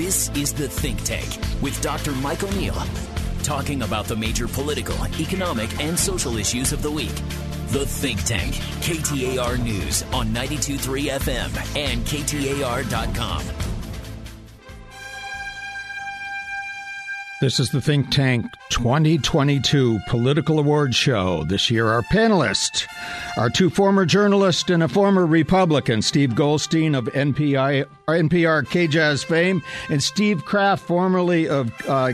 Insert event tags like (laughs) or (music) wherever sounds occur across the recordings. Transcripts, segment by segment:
This is The Think Tank with Dr. Mike O'Neill, talking about the major political, economic, and social issues of the week. The Think Tank, KTAR News on 92.3 FM and KTAR.com. This is the Think Tank 2022 Political Awards Show. This year, our panelists are two former journalists and a former Republican, Steve Goldstein of NPI, NPR KJZZ fame, and Steve Kraft, formerly of uh,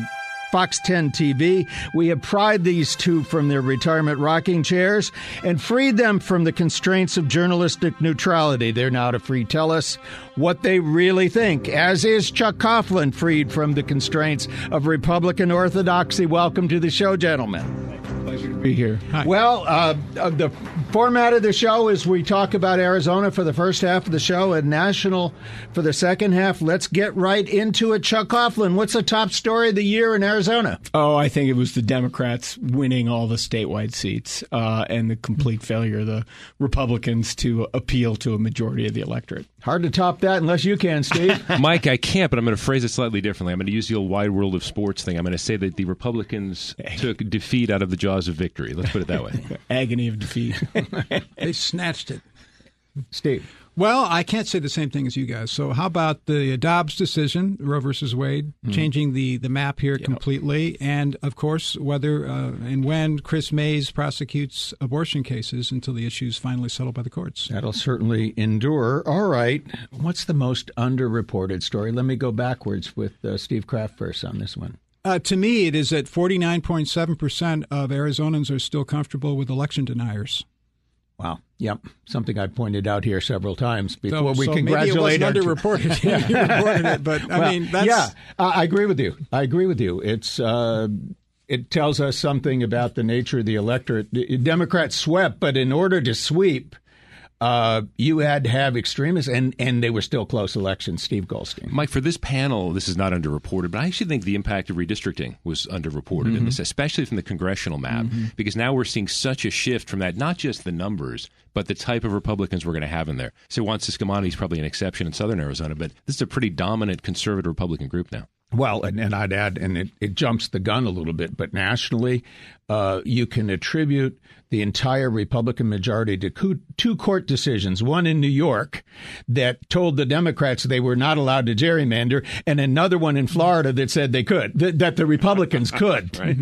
Fox 10 TV. We have pried these two from their retirement rocking chairs and freed them from the constraints of journalistic neutrality. They're now to free tell us what they really think, as is Chuck Coughlin, freed from the constraints of Republican orthodoxy. Welcome to the show, gentlemen. Pleasure to be here. Hi. Well, uh, uh, the format of the show is we talk about Arizona for the first half of the show and national for the second half. Let's get right into it. Chuck Coughlin, what's the top story of the year in Arizona? Oh, I think it was the Democrats winning all the statewide seats uh, and the complete failure of the Republicans to appeal to a majority of the electorate. Hard to top that unless you can, Steve. (laughs) Mike, I can't, but I'm going to phrase it slightly differently. I'm going to use the old wide world of sports thing. I'm going to say that the Republicans took defeat out of the jaws of victory. Let's put it that way. (laughs) Agony of defeat. (laughs) they snatched it. Steve. Well, I can't say the same thing as you guys. So, how about the Dobbs decision, Roe versus Wade, mm. changing the, the map here yep. completely, and of course, whether uh, and when Kris Mayes prosecutes abortion cases until the issue is finally settled by the courts. That'll certainly endure. All right. What's the most underreported story? Let me go backwards with uh, Steve Kraft first on this one. Uh, to me, it is that 49.7% of Arizonans are still comfortable with election deniers. Wow. Yep. Something I pointed out here several times before so, we so congratulate. Maybe it wasn't underreported. yeah. (laughs) (laughs) you reported it, but I well, mean, that's... yeah, I agree with you. I agree with you. It's uh, it tells us something about the nature of the electorate. Democrats swept, but in order to sweep, uh, you had to have extremists, and, and they were still close elections. Steve Goldstein. Mike, for this panel, this is not underreported, but I actually think the impact of redistricting was underreported Mm-hmm. in this, especially from the congressional map, because now we're seeing such a shift from that, not just the numbers, but the type of Republicans we're going to have in there. So Juan Ciscomani is probably an exception in southern Arizona, but this is a pretty dominant conservative Republican group now. Well, and, and I'd add, and it, it jumps the gun a little bit, but nationally, uh, you can attribute the entire Republican majority to co- two court decisions. One in New York that told the Democrats they were not allowed to gerrymander, and another one in Florida that said they could, th- that the Republicans (laughs) could. Right.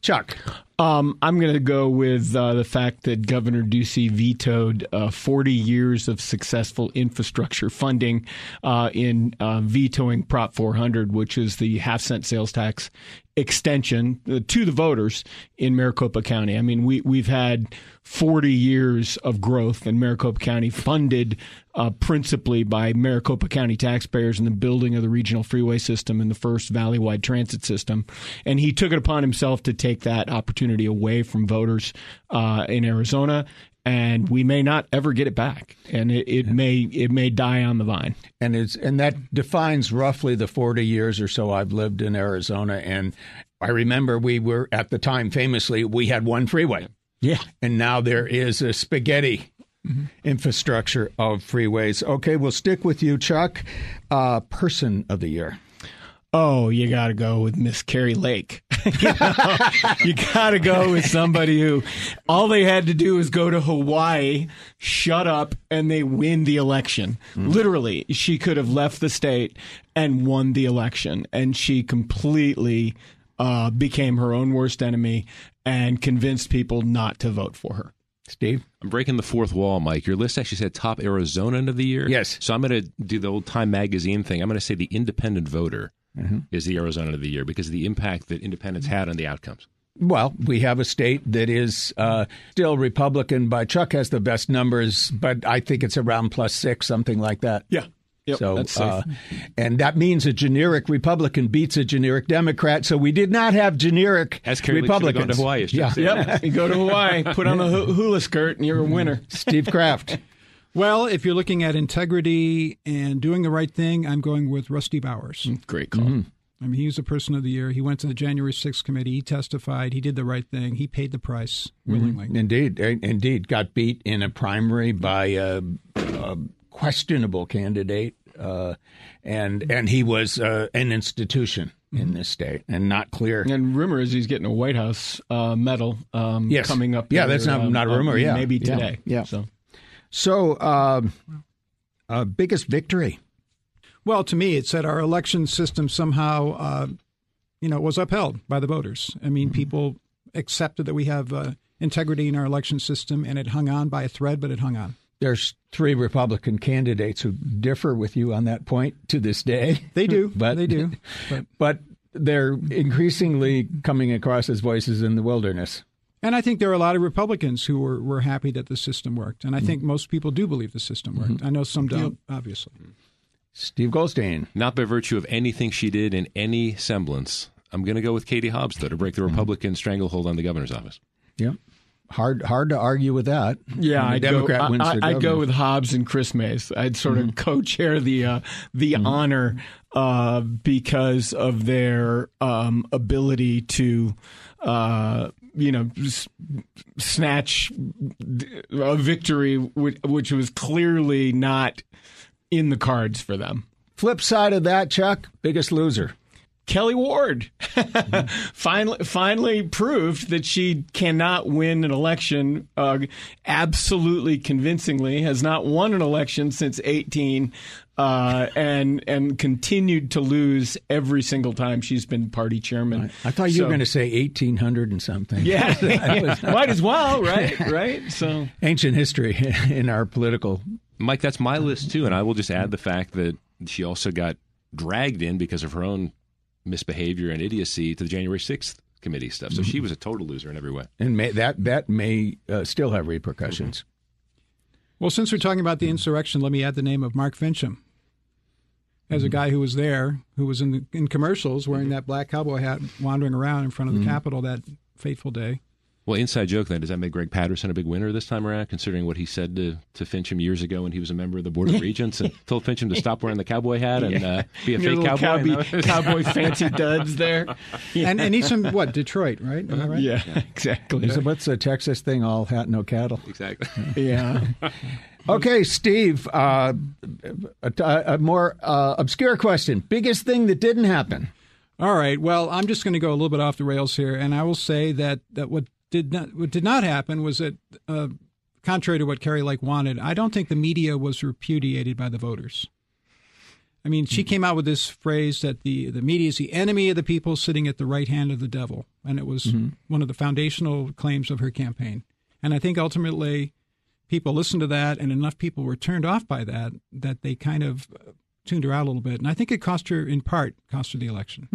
Chuck. Um, I'm going to go with uh, the fact that Governor Ducey vetoed uh, 40 years of successful infrastructure funding uh, in uh, vetoing Prop 400, which is the half cent sales tax extension uh, to the voters in Maricopa County. I mean, we we've had 40 years of growth in Maricopa County, funded uh, principally by Maricopa County taxpayers in the building of the regional freeway system and the first valley-wide transit system. And he took it upon himself to take that opportunity away from voters uh, in Arizona. And we may not ever get it back, and it, it may it may die on the vine. And it's and that defines roughly the 40 years or so I've lived in Arizona. And I remember we were at the time famously we had one freeway. Yeah. And now there is a spaghetti infrastructure of freeways. Okay, we'll stick with you, Chuck. Uh, person of the year. Oh, you got to go with Miss Kari Lake. (laughs) you, know, you got to go with somebody who all they had to do was go to Hawaii, shut up, and they win the election. Literally, she could have left the state and won the election, and she completely uh, became her own worst enemy and convinced people not to vote for her. Steve? I'm breaking the fourth wall, Mike. Your list actually said top Arizonan of the year. Yes. So I'm going to do the old Time magazine thing. I'm going to say the independent voter is the Arizona of the year because of the impact that independents had on the outcomes. Well, we have a state that is uh, still Republican, but Chuck has the best numbers, but I think it's around plus six, something like that. Yeah. Yep, so, that's safe. uh, and that means a generic Republican beats a generic Democrat. So we did not have generic As Kari Lake should have Republicans. gone to Hawaii, yeah. Yep. you (laughs) go to Hawaii, put on a hu- hula skirt, and you're a winner. Steve Kraft. (laughs) Well, if you're looking at integrity and doing the right thing, I'm going with Rusty Bowers. Great call. I mean, he was a person of the year. He went to the January 6th committee. He testified. He did the right thing. He paid the price willingly. Indeed, eh, indeed, got beat in a primary by a, a questionable candidate uh, and and he was uh, an institution in this state, and not clear. And rumor is he's getting a White House uh, medal um, Yes. coming up. Yeah, here, that's not- um, not a rumor, um, yeah. maybe Yeah. today. Yeah. So So, um, uh, biggest victory. Well, to me, it's that our election system somehow, uh, you know, was upheld by the voters. I mean, people accepted that we have uh, integrity in our election system, and it hung on by a thread, but it hung on. There's three Republican candidates who differ with you on that point to this day. (laughs) They do, But- they do. (laughs) But, but they're increasingly coming across as voices in the wilderness. And I think there are a lot of Republicans who were, were happy that the system worked, and I think most people do believe the system worked. I know some don't, obviously. Steve Goldstein. Not by virtue of anything she did in any semblance. I'm going to go with Katie Hobbs, though, to break the Republican stranglehold on the governor's office. Yep. Hard hard to argue with that. Yeah, I'd Democrat go, wins I, I'd go with Hobbs and Kris Mayes. I'd sort of co-chair the uh, the honor uh, because of their um, ability to, uh, you know, s- snatch a victory which, which was clearly not in the cards for them. Flip side of that, Chuck, biggest loser. Kelly Ward (laughs) finally finally proved that she cannot win an election uh, absolutely convincingly. Has not won an election since eighteen, uh, and and continued to lose every single time she's been party chairman. I thought you were going to say 1800 and something. Yeah, (laughs) (laughs) might as well, right? (laughs) Right. So Ancient history in our political. Mike, that's my list too, and I will just add the fact that she also got dragged in because of her own misbehavior and idiocy to the January 6th committee stuff. So she was a total loser in every way. And may, that that may uh, still have repercussions. Well, since we're talking about the insurrection, let me add the name of Mark Finchem. As a mm-hmm. guy who was there, who was in the, in commercials wearing mm-hmm. that black cowboy hat, wandering around in front of the mm-hmm. Capitol that fateful day. Well, inside joke then, does that make Greg Patterson a big winner this time around, considering what he said to, to Finchem years ago when he was a member of the Board of (laughs) Regents and told Finchem to stop wearing the cowboy hat and uh, be a Your fake little cowboy? cowboy, (laughs) cowboy fancy (laughs) duds there. And and he's from what Detroit, right? Am I right? Yeah, exactly. So what's the Texas thing? All hat, no cattle. exactly. Yeah. Okay, Steve. Uh, a, a more uh, obscure question. Biggest thing that didn't happen. All right. Well, I'm just going to go a little bit off the rails here, and I will say that that what did not what did not happen was that, uh, contrary to what Kari Lake wanted, I don't think the media was repudiated by the voters. I mean, she came out with this phrase that the the media is the enemy of the people, sitting at the right hand of the devil, and it was one of the foundational claims of her campaign. And I think ultimately, people listened to that, and enough people were turned off by that that they kind of uh, tuned her out a little bit. And I think it cost her, in part, cost her the election.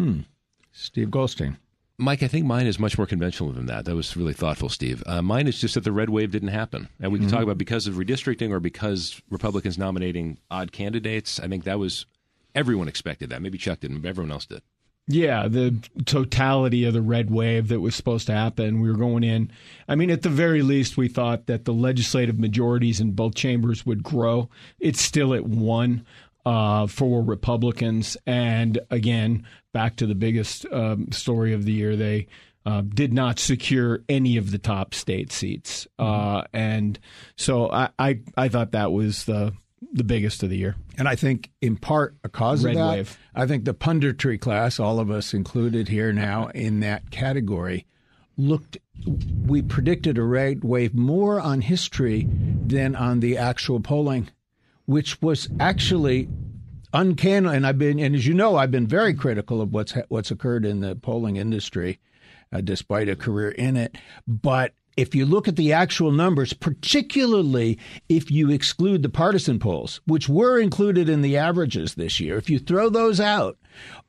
Steve Goldstein. Mike, I think mine is much more conventional than that. That was really thoughtful, Steve. Uh, mine is just that the red wave didn't happen. And we can talk about because of redistricting or because Republicans nominating odd candidates. I think that was, everyone expected that. Maybe Chuck didn't, but everyone else did. Yeah, the totality of the red wave that was supposed to happen. We were going in. I mean, at the very least, we thought that the legislative majorities in both chambers would grow. It's still at one uh, for Republicans. And again, back to the biggest um, story of the year, they uh, did not secure any of the top state seats. Uh, and so I, I, I thought that was the the biggest of the year. And I think, in part, a cause Red of that, wave. I think the punditry class, all of us included here now in that category, looked. We predicted a red wave more on history than on the actual polling, which was actually uncanny. And I've been, and as you know, I've been very critical of what's what's occurred in the polling industry, uh, despite a career in it. But if you look at the actual numbers, particularly if you exclude the partisan polls, which were included in the averages this year, if you throw those out,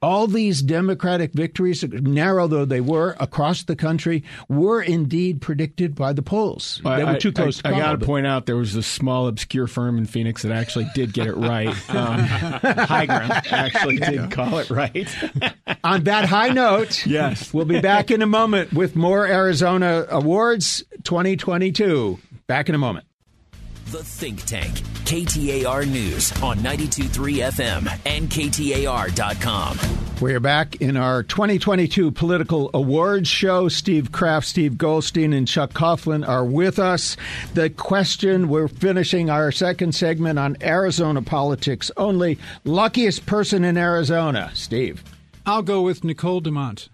all these Democratic victories, narrow though they were across the country, were indeed predicted by the polls. they were too close I, to I, got to point out there was a small obscure firm in Phoenix that actually did get it right. (laughs) Um, High Ground actually did call it right. (laughs) On that high note, (laughs) Yes. we'll be back in a moment with more Arizona Awards 2022. Back in a moment. The Think Tank, KTAR News on 923 FM and KTAR.com. We're back in our 2022 Political Awards show. Steve Kraft, Steve Goldstein, and Chuck Coughlin are with us. The question we're finishing our second segment on Arizona politics only. Luckiest person in Arizona, Steve. I'll go with Nicole Demont.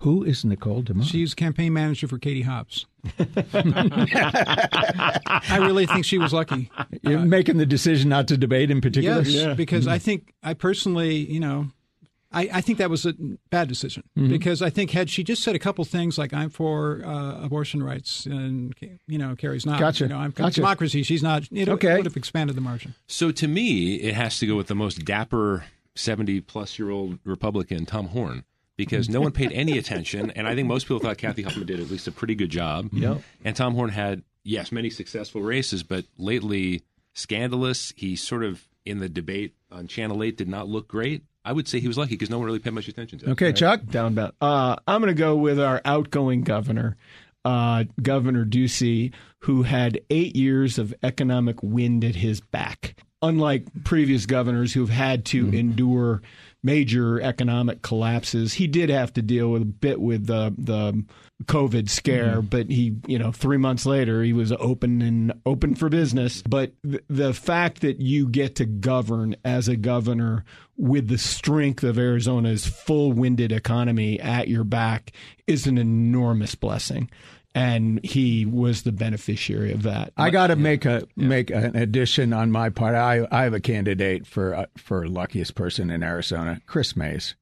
Who is Nicole Demont? She's campaign manager for Katie Hobbs. (laughs) I really think she was lucky. You're making the decision not to debate in particular? Yes, yeah. because I think I personally, you know, I, I, think that was a bad decision mm-hmm. because I think had she just said a couple things like I'm for uh, abortion rights and you know Kari's not, gotcha. you know I'm gotcha. democracy, she's not. It, okay. it would have expanded the margin. So to me, it has to go with the most dapper 70 plus year old Republican, Tom Horne. Because no one paid any (laughs) attention, and I think most people thought Kathy Hoffman did at least a pretty good job. Yep. And Tom Horne had, yes, many successful races, but lately scandalous. He sort of in the debate on Channel 8 did not look great. I would say he was lucky because no one really paid much attention to him. Okay, right? Chuck? Down about. Uh, I'm going to go with our outgoing governor, uh, Governor Ducey, who had eight years of economic wind at his back. Unlike previous governors who've had to mm-hmm. endure major economic collapses, he did have to deal with a bit with the the COVID scare, mm-hmm. but he, you know, three months later, he was open and open for business. But th- the fact that you get to govern as a governor with the strength of Arizona's full winded economy at your back is an enormous blessing. And he was the beneficiary of that. I got to yeah. make a yeah. make an addition on my part. I I have a candidate for uh, for luckiest person in Arizona, Kris Mayes.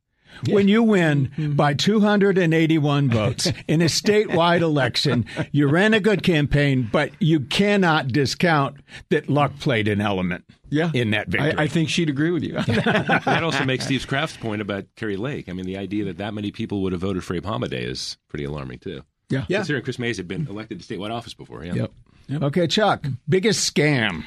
Yeah. When you win mm-hmm. by 281 votes in a statewide (laughs) election, you ran a good campaign, but you cannot discount that luck played an element yeah. in that victory. I, I think she'd agree with you. (laughs) that also (laughs) makes Steve Kraft's point about Kari Lake. I mean, the idea that that many people would have voted for Abe Hamadeh is pretty alarming, too. Yeah. yeah. Considering Kris Mayes had been elected to statewide office before. Yeah. Yep. yep. Okay, Chuck, biggest scam.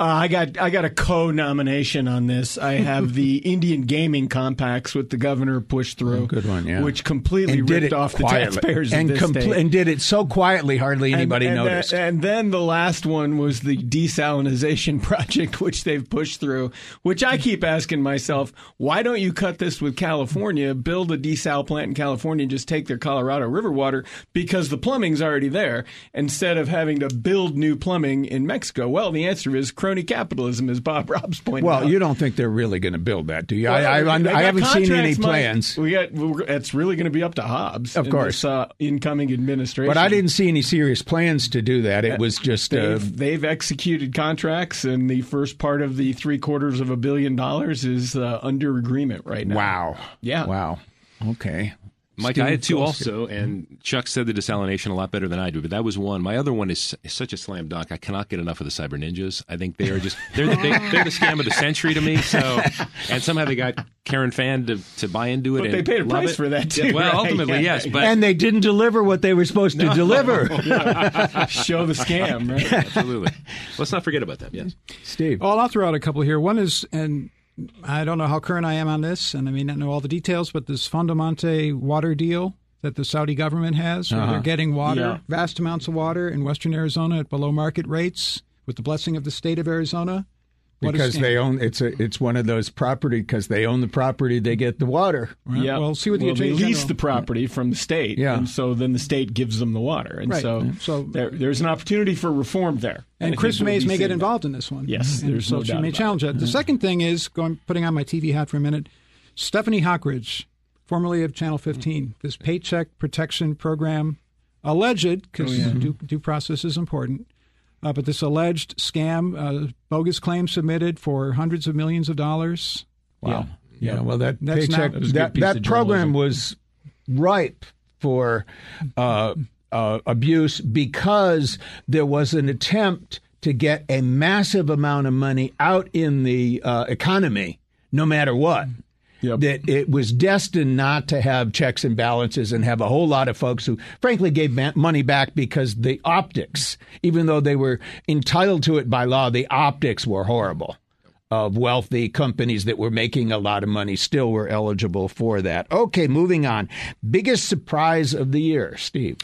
Uh, I got I got a co-nomination on this. I have the (laughs) Indian gaming compacts with the governor pushed through. Oh, good one, yeah. Which completely and ripped off quietly. the taxpayers and of this compl- and did it so quietly, hardly anybody and, and noticed. and then the last one was the desalinization (laughs) project, which they've pushed through. Which I keep asking myself, why don't you cut this with California? Build a desal plant in California and just take their Colorado River water because the plumbing's already there. Instead of having to build new plumbing in Mexico. Well, the answer is crony capitalism, as Bob Robbs pointed well, out. Well, you don't think they're really going to build that, do you? Well, I, I, I haven't seen any plans. we got. It's really going to be up to Hobbs, of course, this, uh, incoming administration. But I didn't see any serious plans to do that. It was just they've, uh, they've executed contracts, and the first part of the three quarters of a billion dollars is uh, under agreement right now. Wow. Yeah. Wow. Okay. Mike, Steve I had two also, and Chuck said the desalination a lot better than I do, but that was one. My other one is, is such a slam dunk. I cannot get enough of the cyber ninjas. I think they are just they're the, they, are the scam of the century to me. So, (laughs) and somehow they got Karen Fann to, to buy into it. But they paid a price it. for that too. Well, right? ultimately, yeah. yes, but and they didn't deliver what they were supposed no. to deliver. (laughs) Show the scam, right? (laughs) Absolutely. Let's not forget about them. Yes, Steve. Well, I'll throw out a couple here. One is and I don't know how current I am on this, and I may not know all the details, but this Fondomonte water deal that the Saudi government has, where uh-huh. they're getting water, yeah. vast amounts of water in western Arizona at below market rates with the blessing of the state of Arizona. What because they own it's a it's one of those property because they own the property they get the water. Right. Yeah, well, see what well, the they lease the property from the state. Yeah, and so then the state gives them the water, and right. so so there, there's an opportunity for reform there. And, and Kris Mayes may get involved that. in this one. Yes, and there's so no she doubt may challenge it. that. The second thing is going putting on my TV hat for a minute. Stephanie Hockridge formerly of Channel 15, this Paycheck Protection Program, alleged, because oh, yeah. due, due, process is important, uh, but this alleged scam, uh, bogus claim submitted for hundreds of millions of dollars. Wow. Yeah, yeah well, that That's paycheck, not, that, that program was ripe for uh, uh, abuse because there was an attempt to get a massive amount of money out in the uh, economy, no matter what. Yep. That it was destined not to have checks and balances and have a whole lot of folks who, frankly, gave money back because the optics, even though they were entitled to it by law, the optics were horrible of wealthy companies that were making a lot of money still were eligible for that. Okay, moving on. Biggest surprise of the year, Steve.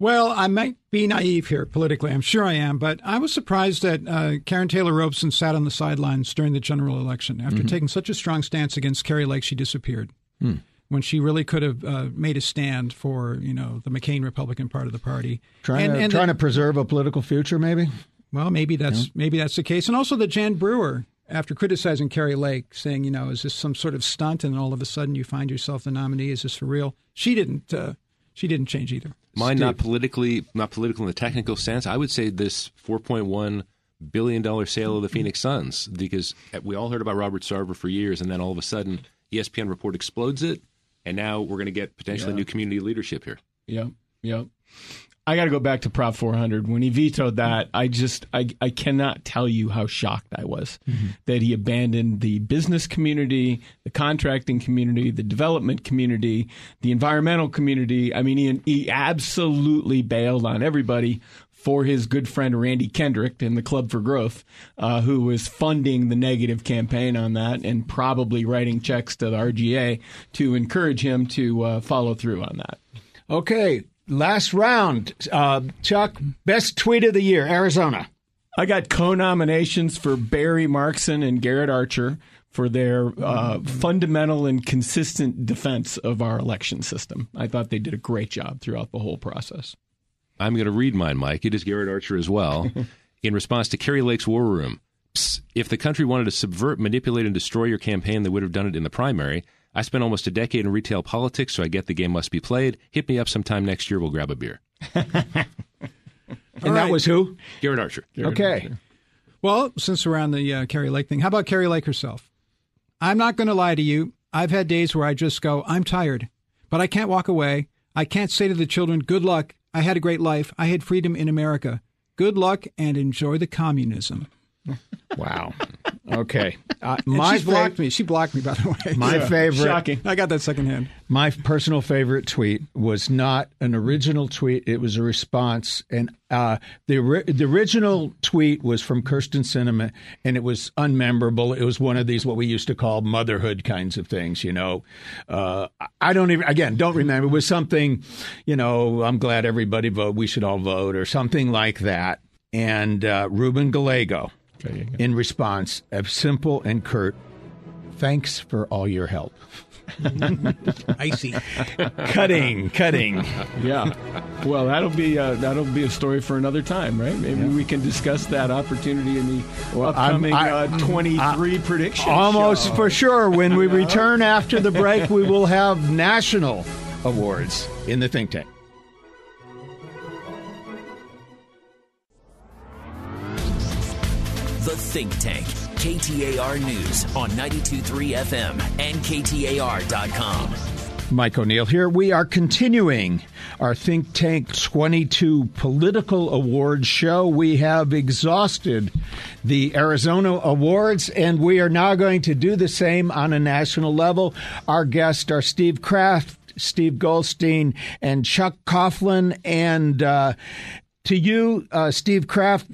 Well, I might be naive here politically. I'm sure I am, but I was surprised that uh, Karrin Taylor Robson sat on the sidelines during the general election after mm-hmm. taking such a strong stance against Kari Lake. She disappeared. Hmm. When she really could have uh, made a stand for, you know, the McCain Republican part of the party, trying, and, to, and trying the, to preserve a political future, maybe. Well, maybe that's yeah. maybe that's the case, and also the Jan Brewer after criticizing Kari Lake, saying, you know, is this some sort of stunt, and all of a sudden you find yourself the nominee? Is this for real? She didn't. Uh, she didn't change either. Mine Steve. not politically, not political in the technical sense. I would say this 4.1 billion dollar sale of the Phoenix Suns because we all heard about Robert Sarver for years, and then all of a sudden ESPN report explodes it, and now we're going to get potentially yeah. new community leadership here. Yep, yep. I got to go back to Prop 400. When he vetoed that, I just I, I cannot tell you how shocked I was mm-hmm. that he abandoned the business community, the contracting community, the development community, the environmental community. I mean, he, he absolutely bailed on everybody for his good friend Randy Kendrick in the Club for Growth, uh, who was funding the negative campaign on that and probably writing checks to the RGA to encourage him to uh, follow through on that. Okay, last round, uh, Chuck, best tweet of the year, Arizona. I got co-nominations for Barry Markson and Garrett Archer for their uh, fundamental and consistent defense of our election system. I thought they did a great job throughout the whole process. I'm going to read mine, Mike. It is Garrett Archer as well. (laughs) In response to Kari Lake's War Room, if the country wanted to subvert, manipulate, and destroy your campaign, they would have done it in the primary. I spent almost a decade in retail politics, so I get the game must be played. Hit me up sometime next year. We'll grab a beer. (laughs) and right. that was who? Garrett Archer. Garrett okay. Archer. Well, since we're on the uh, Kari Lake thing, how about Kari Lake herself? I'm not going to lie to you. I've had days where I just go, I'm tired, but I can't walk away. I can't say to the children, good luck. I had a great life. I had freedom in America. Good luck and enjoy the communism. Wow. Okay. Uh, my she blocked me. She blocked me, by the way. My yeah. favorite. Shocking. I got that secondhand. My personal favorite tweet was not an original tweet. It was a response, and uh, the the original tweet was from Kyrsten Sinema, and it was unmemorable. It was one of these what we used to call motherhood kinds of things. You know, uh, I don't even again don't remember. It was something, you know, I'm glad everybody vote. We should all vote, or something like that. And uh, Ruben Gallego in response, a simple and curt, thanks for all your help. (laughs) Icy. cutting, cutting. Yeah. Well, that'll be uh, that'll be a story for another time, right? Maybe yeah. we can discuss that opportunity in the well, upcoming I, uh, 23 prediction. Almost show. for sure. When we (laughs) return after the break, we will have national awards in the think tank. Think Tank. KTAR News on 923 FM and KTAR.com. Mike O'Neill here. We are continuing our Think Tank 22 political awards show. We have exhausted the Arizona awards, and we are now going to do the same on a national level. Our guests are Steve Kraft, Steve Goldstein, and Chuck Coughlin. And uh, to you, uh, Steve Kraft,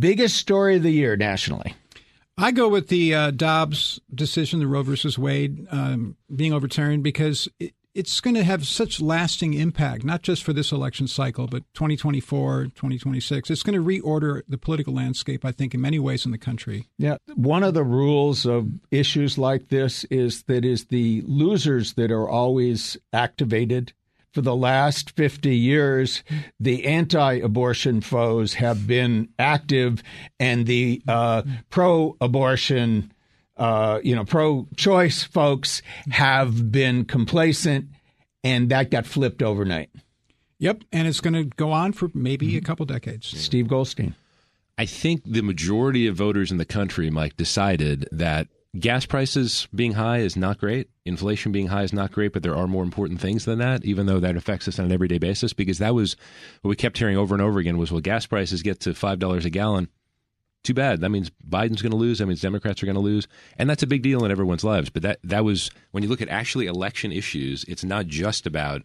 biggest story of the year nationally? I go with the uh, Dobbs decision, the Roe versus Wade um, being overturned, because it, it's going to have such lasting impact, not just for this election cycle, but 2024, 2026. It's going to reorder the political landscape, I think, in many ways in the country. Yeah. One of the rules of issues like this is that is the losers that are always activated for the last 50 years, the anti abortion foes have been active and the uh, pro abortion, uh, you know, pro choice folks have been complacent, and that got flipped overnight. Yep. And it's going to go on for maybe a couple decades. Steve Goldstein. I think the majority of voters in the country, Mike, decided that gas prices being high is not great. Inflation being high is not great, but there are more important things than that, even though that affects us on an everyday basis. Because that was what we kept hearing over and over again was, well, gas prices get to $5 a gallon. Too bad. That means Biden's going to lose. That means Democrats are going to lose. And that's a big deal in everyone's lives. But that, that was, when you look at actually election issues, it's not just about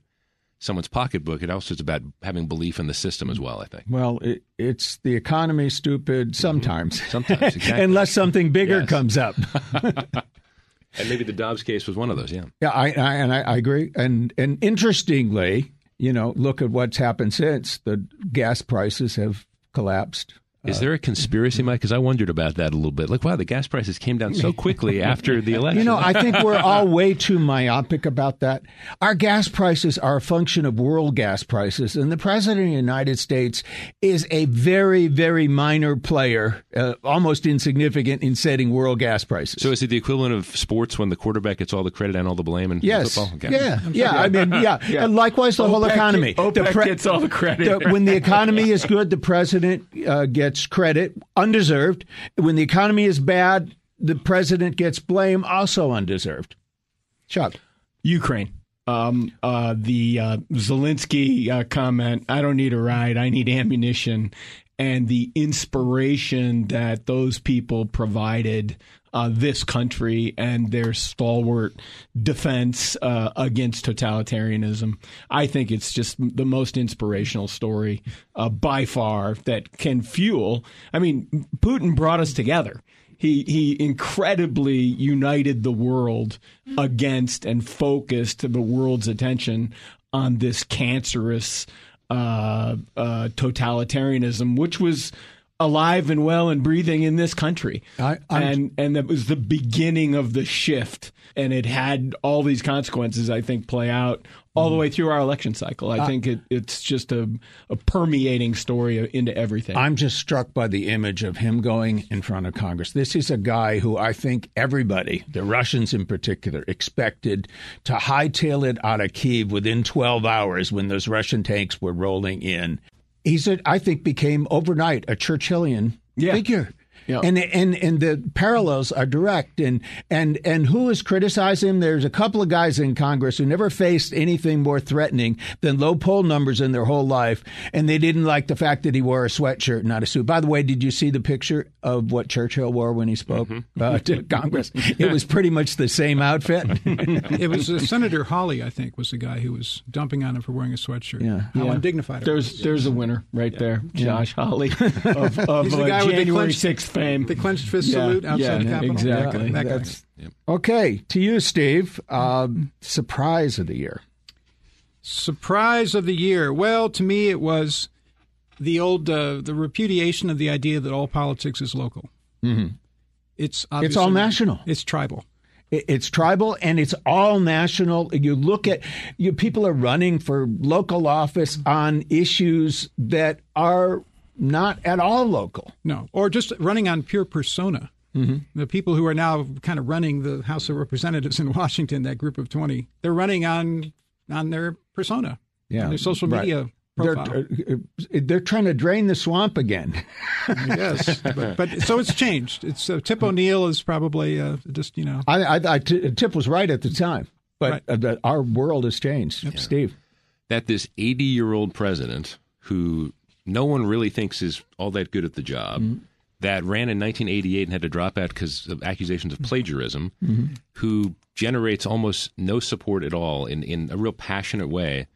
someone's pocketbook. It also is about having belief in the system as well. I think. Well, it, it's the economy stupid sometimes. Mm-hmm. Sometimes, (laughs) exactly. unless something bigger yes. comes up. (laughs) (laughs) and maybe the Dobbs case was one of those. Yeah. Yeah, I, I and I, I agree. And and interestingly, you know, look at what's happened since the gas prices have collapsed. Is there a conspiracy, Mike? Because I wondered about that a little bit. Like, wow, the gas prices came down so (laughs) quickly after the election. You know, I think we're all way too myopic about that. Our gas prices are a function of world gas prices, and the president of the United States is a very, very minor player, uh, almost insignificant in setting world gas prices. so is it the equivalent of sports when the quarterback gets all the credit and all the blame in Yes. football? Okay. Yeah. Yeah. I mean, (laughs) yeah. And likewise, the whole OPEC economy. OPEC the gets all the credit. the- when the economy is good, the president uh, gets credit, undeserved. When the economy is bad, the president gets blame, also undeserved. Chuck. Ukraine. Um, uh, the uh, Zelensky uh, comment, I don't need a ride, I need ammunition, and the inspiration that those people provided uh, this country and their stalwart defense uh, against totalitarianism. I think it's just the most inspirational story uh, by far that can fuel. I mean, Putin brought us together he he incredibly united the world against and focused the world's attention on this cancerous uh, uh, totalitarianism, which was alive and well and breathing in this country. I- and and that was the beginning of the shift, and it had all these consequences. I think play out all the way through our election cycle. I think it, it's just a, a permeating story into everything. I'm just struck by the image of him going in front of Congress. This is a guy who I think everybody, the Russians in particular, expected to hightail it out of Kiev within 12 hours when those Russian tanks were rolling in. He's, a, I think, became overnight a Churchillian Yeah. figure. Yeah. And and and the parallels are direct. And and and who is criticizing him? There's a couple of guys in Congress who never faced anything more threatening than low poll numbers in their whole life, and they didn't like the fact that he wore a sweatshirt, not a suit. By the way, did you see the picture of what Churchill wore when he spoke uh, to Congress? (laughs) It was pretty much the same outfit. (laughs) It was uh, Senator Hawley, I think, was the guy who was dumping on him for wearing a sweatshirt. Yeah. How Yeah. undignified. it There's was. there's a winner right there, Josh Hawley (laughs) of, of He's the uh, guy January 6th fame. the clenched fist Yeah, salute outside yeah, the Capitol. exactly. Yeah, that guy. That's- okay, to you, Steve. Uh, surprise of the year. Surprise of the year. Well, to me, it was the old uh, the repudiation of the idea that all politics is local. Mm-hmm. It's all national. It's tribal. It's tribal and it's all national. You look at you people are running for local office on issues that are not at all local. No, or just running on pure persona. Mm-hmm. The people who are now kind of running the House of Representatives in (laughs) Washington, that group of twenty, they're running on on their persona, yeah, their social right. media They're, uh, they're trying to drain the swamp again. (laughs) yes, but, but so it's changed. It's uh, Tip O'Neill is probably uh, just you know I, I, I, Tip was right at the time, but Right. uh, the, our world has changed. Steve, that this 80 year old president who no one really thinks is all that good at the job. Mm-hmm. That ran in 1988 and had to drop out because of accusations of plagiarism mm-hmm. who generates almost no support at all in, in a real passionate way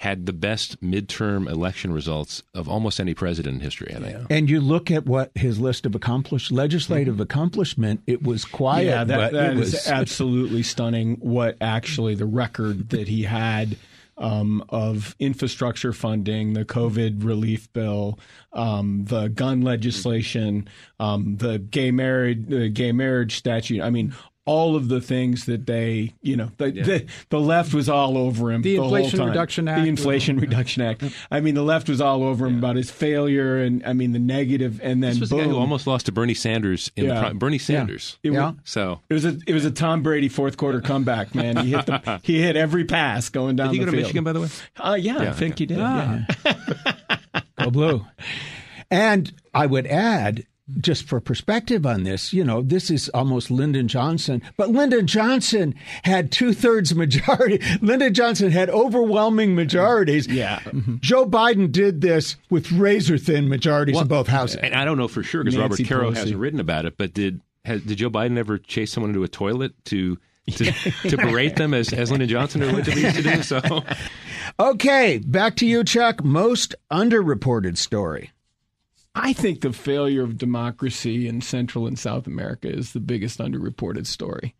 had the best midterm election results of almost any president in history, I think. and you look at what his list of accomplished legislative accomplishment. It was quiet, yeah, that, but that it is was absolutely stunning. What actually the record that he had um, of infrastructure funding, the COVID relief bill, um, the gun legislation, um, the gay marriage, the gay marriage statute. I mean. All of the things that they, you know, the, the, the left was all over him. The whole Inflation. Reduction Act The Inflation (laughs) Reduction Act. I mean, the left was all over him about his failure, and I mean the negative, and then This was the guy who almost lost to Bernie Sanders in Yeah. the Bernie Sanders. It Yeah. So it was a it was a Tom Brady fourth quarter comeback, man. He hit the (laughs) he hit every pass going down did he the go to field. Michigan, by the way? Uh, yeah, I think okay. he did. yeah. (laughs) Go blue. And I would add, just for perspective on this, you know, this is almost Lyndon Johnson, but Lyndon Johnson had two thirds majority. (laughs) Lyndon Johnson had overwhelming majorities. Yeah. Mm-hmm. Joe Biden did this with razor thin majorities in both houses. And I don't know for sure because Robert Nancy Caro hasn't written about it. But did has, did Joe Biden ever chase someone into a toilet to to, (laughs) (laughs) to berate them as, as Lyndon Johnson or what allegedly used to do? So Okay, back to you, Chuck. Most underreported story. I think the failure of democracy in Central and South America is the biggest underreported story.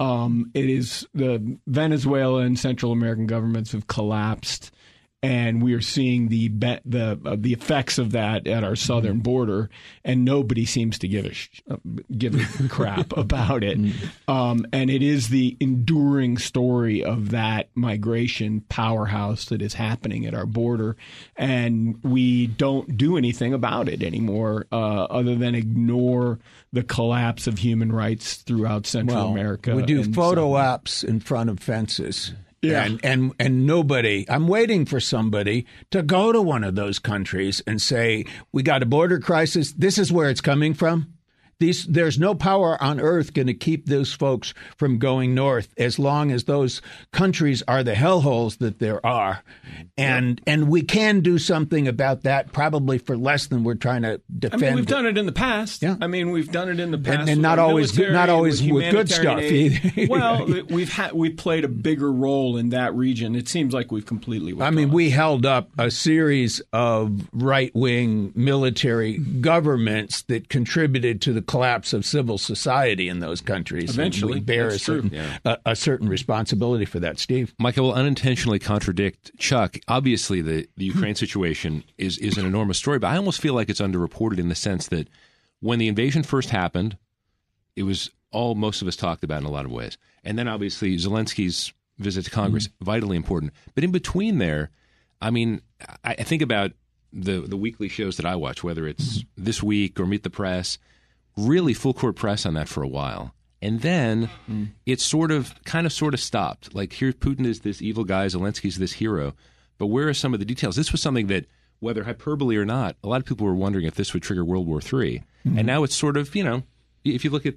Um, it is the Venezuela and Central American governments have collapsed, and we are seeing the be- the uh, the effects of that at our southern border, and nobody seems to give a sh- uh, give a (laughs) crap about it. Um, and it is the enduring story of that migration powerhouse that is happening at our border, and we don't do anything about it anymore, uh, other than ignore the collapse of human rights throughout Central Well, America. We do photo ops in front of fences. Yeah. And, and and nobody I'm waiting for somebody to go to one of those countries and say, We got a border crisis, this is where it's coming from. These, there's no power on earth going to keep those folks from going north as long as those countries are the hellholes that there are, and and we can do something about that probably for less than we're trying to defend. I mean, we've done it in the past. Yeah. I mean, we've done it in the past, and with not always good- not always with good stuff aid. either. well, (laughs) we've had we played a bigger role in that region. It seems like we've completely. I mean, we held up a series of right wing military governments that contributed to the collapse of civil society in those countries. Eventually, we bear a that's true. certain, a, a certain responsibility for that, Steve. Mike, I will unintentionally contradict Chuck. Obviously, the, the Ukraine situation is, is an enormous story, but I almost feel like it's underreported in the sense that when the invasion first happened, it was all most of us talked about in a lot of ways. And then obviously Zelensky's visit to Congress, mm-hmm. vitally important. But in between there, I mean, I, I think about the, the weekly shows that I watch, whether it's mm-hmm. This Week or Meet the Press, really full court press on that for a while. And then hmm. it sort of, kind of, sort of stopped. Like here, Putin is this evil guy, Zelensky's this hero. But where are some of the details? This was something that, whether hyperbole or not, a lot of people were wondering if this would trigger World War III. Hmm. And now it's sort of, you know, if you look at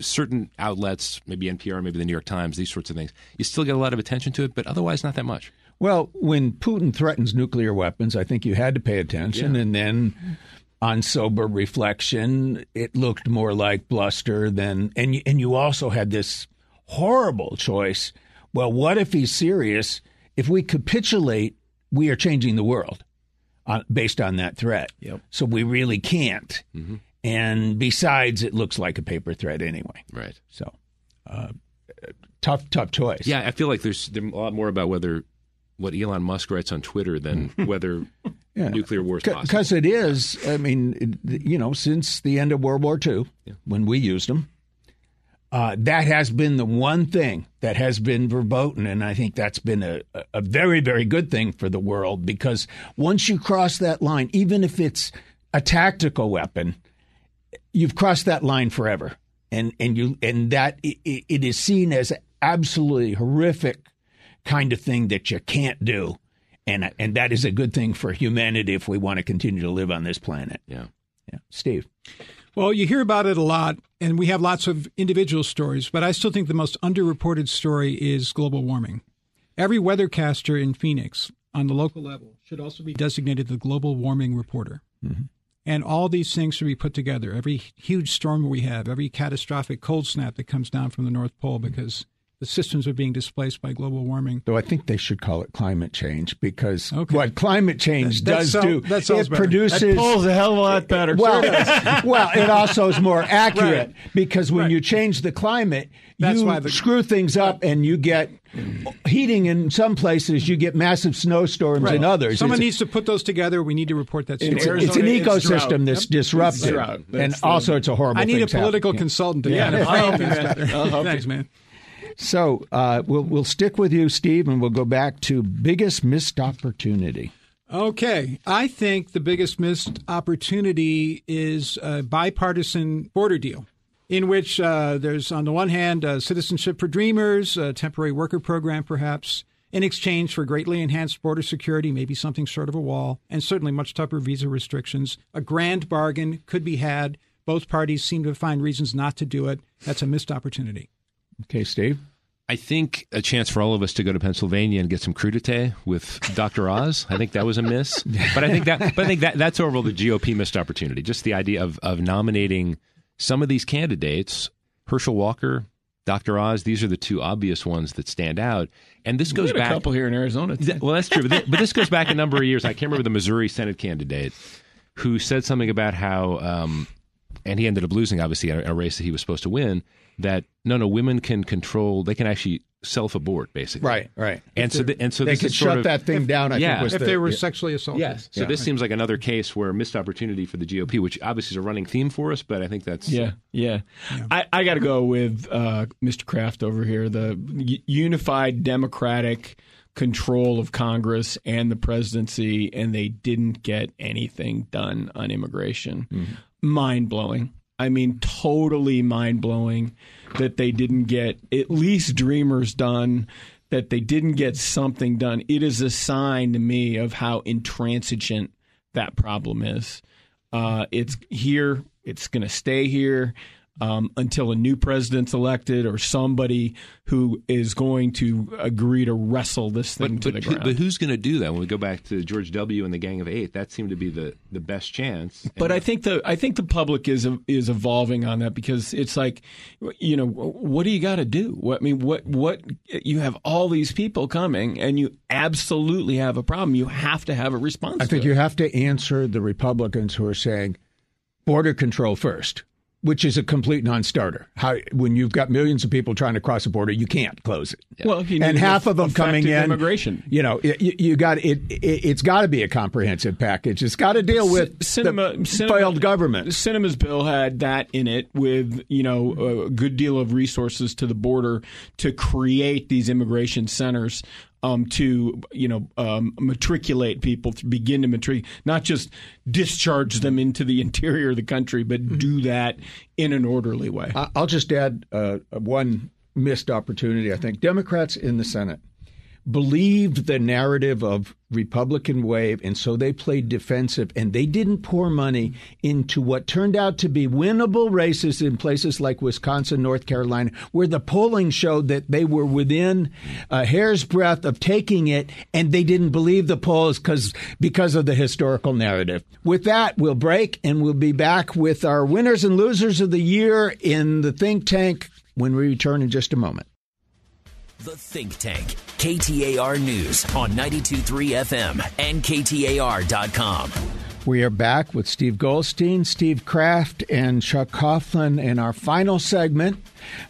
certain outlets, maybe NPR, maybe the New York Times, these sorts of things, you still get a lot of attention to it, but otherwise not that much. Well, when Putin threatens nuclear weapons, I think you had to pay attention. And then on sober reflection, it looked more like bluster than. And you, and you also had this horrible choice. Well, what if he's serious? If we capitulate, we are changing the world on, based on that threat. Yep. So we really can't. And besides, it looks like a paper threat anyway. Right. So uh, tough, tough choice. Yeah, I feel like there's, there's a lot more about whether what Elon Musk writes on Twitter than (laughs) whether nuclear war is possible. Because it is, I mean, you know, since the end of World War II, when we used them, uh, that has been the one thing that has been verboten. And I think that's been a, a very, very good thing for the world because once you cross that line, even if it's a tactical weapon, you've crossed that line forever. And, and you and that i i- it is seen as absolutely horrific kind of thing that you can't do. And, and that is a good thing for humanity if we want to continue to live on this planet. yeah. Yeah. Steve. Well, you hear about it a lot, and we have lots of individual stories, but I still think the most underreported story is global warming. Every weathercaster in Phoenix on the local level should also be designated the global warming reporter. Mm-hmm. And all these things should be put together. Every huge storm we have, every catastrophic cold snap that comes down from the North Pole because the systems are being displaced by global warming. Though I think they should call it climate change because Okay. what climate change That- that does sound- do, that sounds it better. produces. That pulls a hell of a lot better. well, (laughs) well, it also is more accurate Right. because when Right. you change the climate, That's you why the- screw things up and you get heating in some places, you get massive snowstorms in others. Someone It's- needs to put those together. We need to report that In story. it's an Arizona, it's ecosystem that's Yep. disrupted, It's and That's the- all sorts of horrible I need a things happen. political Yeah. consultant to Yeah. kind of I'll help frame you, man. I'll help Thanks, you. man. So uh, we'll we'll stick with you, Steve, and we'll go back to biggest missed opportunity. Okay. I think the biggest missed opportunity is a bipartisan border deal in which uh, there's, on the one hand, uh, citizenship for dreamers, a temporary worker program, perhaps, in exchange for greatly enhanced border security, maybe something short of a wall, and certainly much tougher visa restrictions. A grand bargain could be had. Both parties seem to find reasons not to do it. That's a missed opportunity. Okay, Steve. I think a chance for all of us to go to Pennsylvania and get some crudité with Dr. Oz. I think that was a miss, (laughs) but I think that, but I think that that's overall the GOP missed opportunity. Just the idea of of nominating some of these candidates, Herschel Walker, Dr. Oz. These are the two obvious ones that stand out, and this goes We a back. couple here in Arizona. Th- Well, that's true, but, thi- but this goes back a number of years. I can't remember the Missouri Senate candidate who said something about how, um, and he ended up losing, obviously, a, a race that he was supposed to win. That no, no, women can control. They can actually self abort, basically. Right, right. And so, the, and so they could shut of, that thing down. I yeah. think was if the- they were yeah. sexually assaulted. Yes. So Yeah. this seems like another case where missed opportunity for the GOP, which obviously is a running theme for us, but I think that's Yeah, yeah. I, I got to go with uh, Mr. Kraft over here. The unified Democratic control of Congress and the presidency, and they didn't get anything done on immigration. Mind blowing. I mean, totally mind blowing that they didn't get at least Dreamers done. That they didn't get something done. It is a sign to me of how intransigent that problem is. Uh, it's here. It's going to stay here um, until a new president's elected or somebody who is going to agree to wrestle this thing But, to but, the who- ground. but who's going to do that? When we go back to George W. and the Gang of Eight, that seemed to be the, the best chance. But I think the I think the public is is evolving on that because it's like, you know, what do you got to do? What I mean, what what you have all these people coming, and you absolutely have a problem. You have to have a response. I think to you it. have to answer the Republicans who are saying border control first, which is a complete non-starter. How when you've got millions of people trying to cross the border, you can't close it. Well, you and half of them coming in immigration. You know, it, you, got it, it. It's got to be a comprehensive package. It's got to deal with Sinema, the Sinema failed government. Sinema's bill had that in it, with you know a good deal of resources to the border to create these immigration centers. Um, to you know, um, matriculate people to begin to matriculate, not just discharge them into the (laughs) interior of the country, but do that in an orderly way. I'll just add uh, one missed opportunity. I think Democrats in the Senate believed the narrative of Republican wave, and so they played defensive, and they didn't pour money into what turned out to be winnable races in places like Wisconsin, North Carolina, where the polling showed that they were within a hair's breadth of taking it, and they didn't believe the polls because because of the historical narrative. With that, we'll break, and we'll be back with our winners and losers of the year in the think tank when we return in just a moment. The Think Tank, KTAR News on 92.3 FM and KTAR.com. We are back with Steve Goldstein, Steve Kraft, and Chuck Coughlin. In our final segment,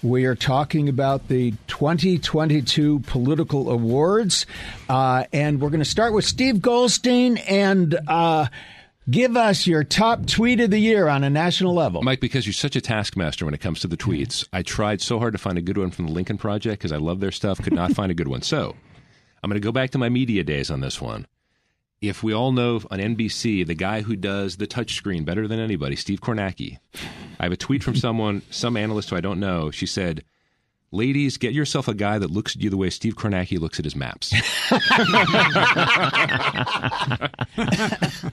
we are talking about the 2022 political awards. Uh, and we're going to start with Steve Goldstein and uh, give us your top tweet of the year on a national level. Mike, because you're such a taskmaster when it comes to the tweets, I tried so hard to find a good one from the Lincoln Project because I love their stuff, could not (laughs) find a good one. So I'm going to go back to my media days on this one. If we all know on NBC, the guy who does the touchscreen better than anybody, Steve Kornacki, I have a tweet from (laughs) someone, some analyst who I don't know. She said, Ladies, get yourself a guy that looks at you the way Steve Kornacki looks at his maps. (laughs)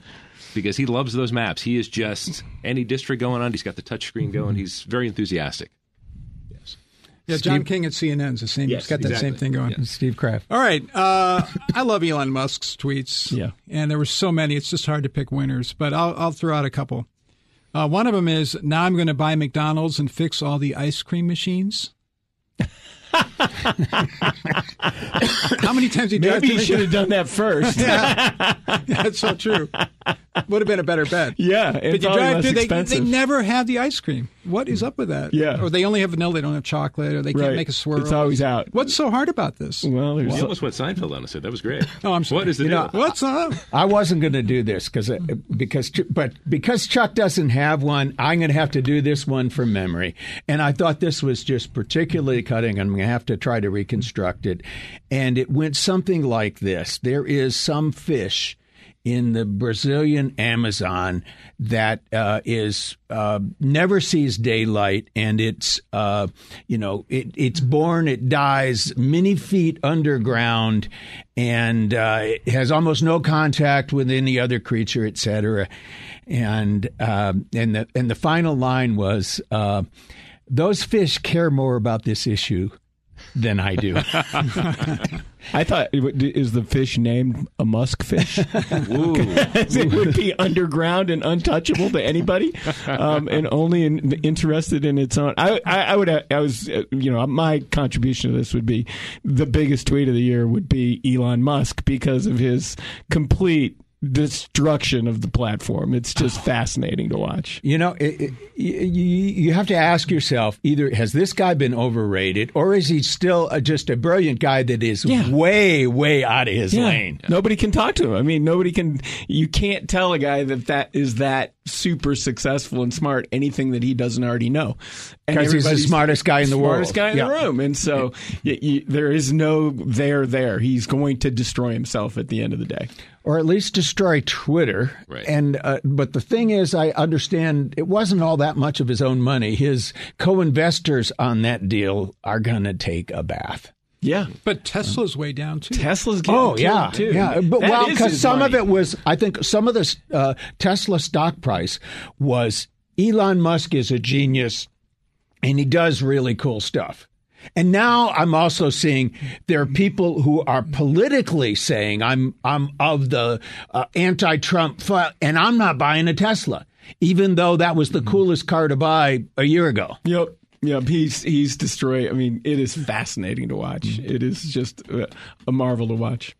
because he loves those maps. He is just (laughs) any district going on. He's got the touchscreen going. He's very enthusiastic. Yes. Yeah, John King at CNN's the same. Yes, he's got that exactly. same thing going. Yes. Steve Kraft. All right. Uh, I love Elon Musk's tweets. Yeah. And there were so many, it's just hard to pick winners, but I'll, I'll throw out a couple. Uh, one of them is now I'm going to buy McDonald's and fix all the ice cream machines. (laughs) How many times he Maybe you should have done that first. (laughs) yeah. That's so true. (laughs) Would have been a better bet. (laughs) Yeah, But it's you drive less through, they, expensive. they never have the ice cream. What is up with that? Yeah. Or they only have vanilla, they don't have chocolate, or they can't Right. make a swirl. It's always out. What's so hard about this? well, there's You almost went Seinfeld on us. That was great. (laughs) Oh, I'm sorry. What is the You deal? know, What's up? I wasn't going to do this uh, because because but because Chuck doesn't have one, I'm going to have to do this one from memory. And I thought this was just particularly cutting. I'm going to have to try to reconstruct it. And it went something like this: There is some fish in the Brazilian Amazon that uh, is uh, never sees daylight, and it's uh, you know it, it's born, it dies many feet underground, and uh, it has almost no contact with any other creature, etc. And um, and the and the final line was, uh, "Those fish care more about this issue." Than I do. (laughs) I thought is the fish named a musk fish? (laughs) it (laughs) would be underground and untouchable to anybody, um, and only in, interested in its own. I, I, I would. I was. uh, You know, my contribution to this would be the biggest tweet of the year would be Elon Musk because of his complete destruction of the platform. It's just fascinating to watch. You know, it, it, you, you have to ask yourself either has this guy been overrated or is he still a, just a brilliant guy that is Yeah. way, way out of his Yeah. lane? Nobody can talk to him. I mean, nobody can. You can't tell a guy that that is that super successful and smart anything that he doesn't already know. And 'Cause he's the smartest guy in the world. Smartest guy in Yeah. the room, and so y y there is no there there. He's going to destroy himself at the end of the day. or at least destroy Twitter. Right. And uh, but the thing is, I understand it wasn't all that much of his own money. His co-investors on that deal are going to take a bath. Yeah, But Tesla's way down too. Tesla's getting Oh killed yeah, too. yeah. But That well, because his some of it was, I think, some of the uh, Tesla stock price was Elon Musk is a genius, and he does really cool stuff. And now I'm also seeing there are people who are politically saying I'm I'm of the uh, anti-Trump, fu- and I'm not buying a Tesla, even though that was the coolest car to buy a year ago. Yep. Yep, he's he's destroyed. I mean, it is fascinating to watch. It is just uh, a marvel to watch.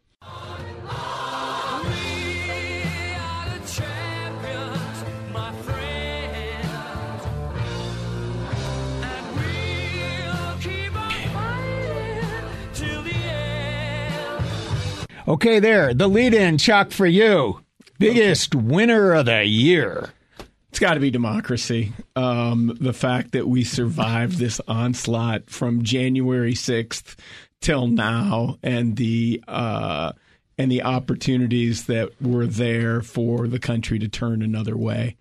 Okay, there, the lead-in, Chuck, for you, biggest winner of the year. It's got to be democracy. Um, the fact that we survived this onslaught from January sixth till now, and the uh, and the opportunities that were there for the country to turn another way,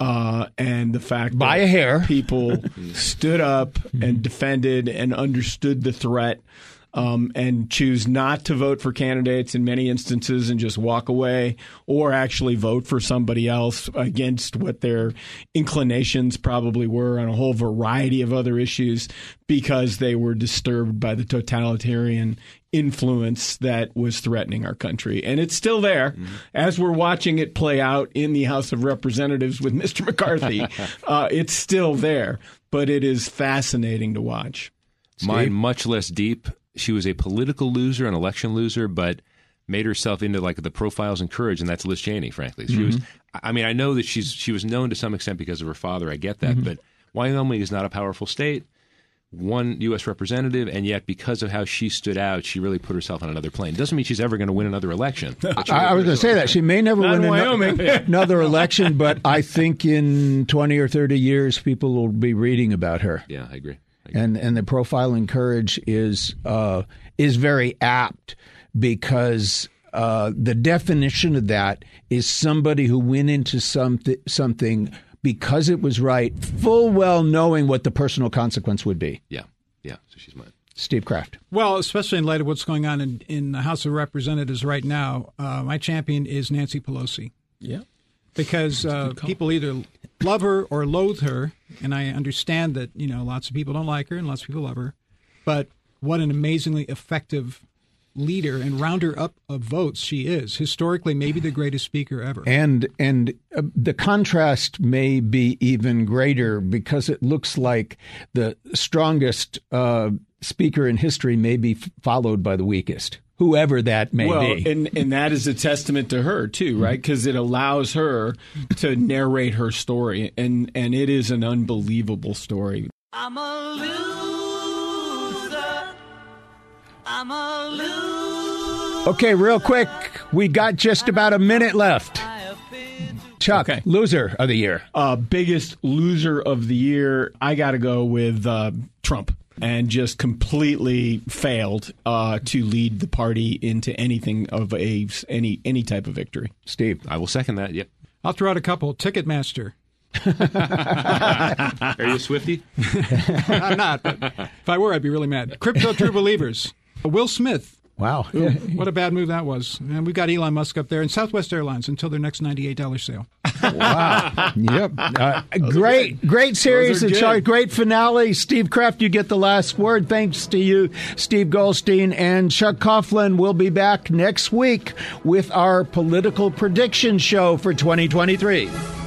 uh, and the fact By that a hair. people (laughs) stood up and defended and understood the threat. Um, and choose not to vote for candidates in many instances and just walk away, or actually vote for somebody else against what their inclinations probably were on a whole variety of other issues because they were disturbed by the totalitarian influence that was threatening our country. And it's still there as we're watching it play out in the House of Representatives with (laughs) Mr. McCarthy. uh, it's still there, but it is fascinating to watch. Mine much less deep. She was a political loser, an election loser, but made herself into like the profiles and courage, and that's Liz Cheney. Frankly, she was. Mm-hmm. I mean, I know that she's she was known to some extent because of her father. I get that, mm-hmm. but Wyoming is not a powerful state. One U.S. representative, and yet because of how she stood out, she really put herself on another plane. Doesn't mean she's ever going to win another election. (laughs) I, I was going to say that she may never Not win in Wyoming. (laughs) another election, but I think in twenty or thirty years, people will be reading about her. Yeah, I agree. I agree. And and the profile and courage is uh, is very apt because uh, the definition of that is somebody who went into something something because it was right, full well knowing what the personal consequence would be. yeah, yeah. So she's mine. Steve Kraft. Well, especially in light of what's going on in, in the House of Representatives right now, uh, my champion is Nancy Pelosi Yeah. Because uh, people either love her or loathe her, and I understand that you know lots of people don't like her and lots of people love her, but what an amazingly effective leader and rounder up of votes she is. Historically, maybe the greatest speaker ever. And and uh, the contrast may be even greater because it looks like the strongest uh, speaker in history may be f- followed by the weakest, whoever that may well, be. and and that is a testament to her too, right? Because it allows her to narrate her story, and and it is an unbelievable story. I'm a loser. I'm a loser. okay, real quick, we got just about a minute left. I have been to Chuck, Okay. loser of the year. Uh, biggest loser of the year, I got to go with uh, Trump. And just completely failed uh, to lead the party into anything of a any any type of victory. Steve. I will second that. Yep. I'll throw out a couple. Ticketmaster. (laughs) Are you a Swiftie? (laughs) I'm not, but if I were, I'd be really mad. Crypto True Believers. Will Smith. Wow. What a bad move that was. And we've got Elon Musk up there and Southwest Airlines until their next $98 sale. Wow. (laughs) yep. Uh, great, great series. It's our great finale. Steve Kraft, you get the last word. Thanks to you, Steve Goldstein and Chuck Coughlin. We'll be back next week with our political prediction show for 2023.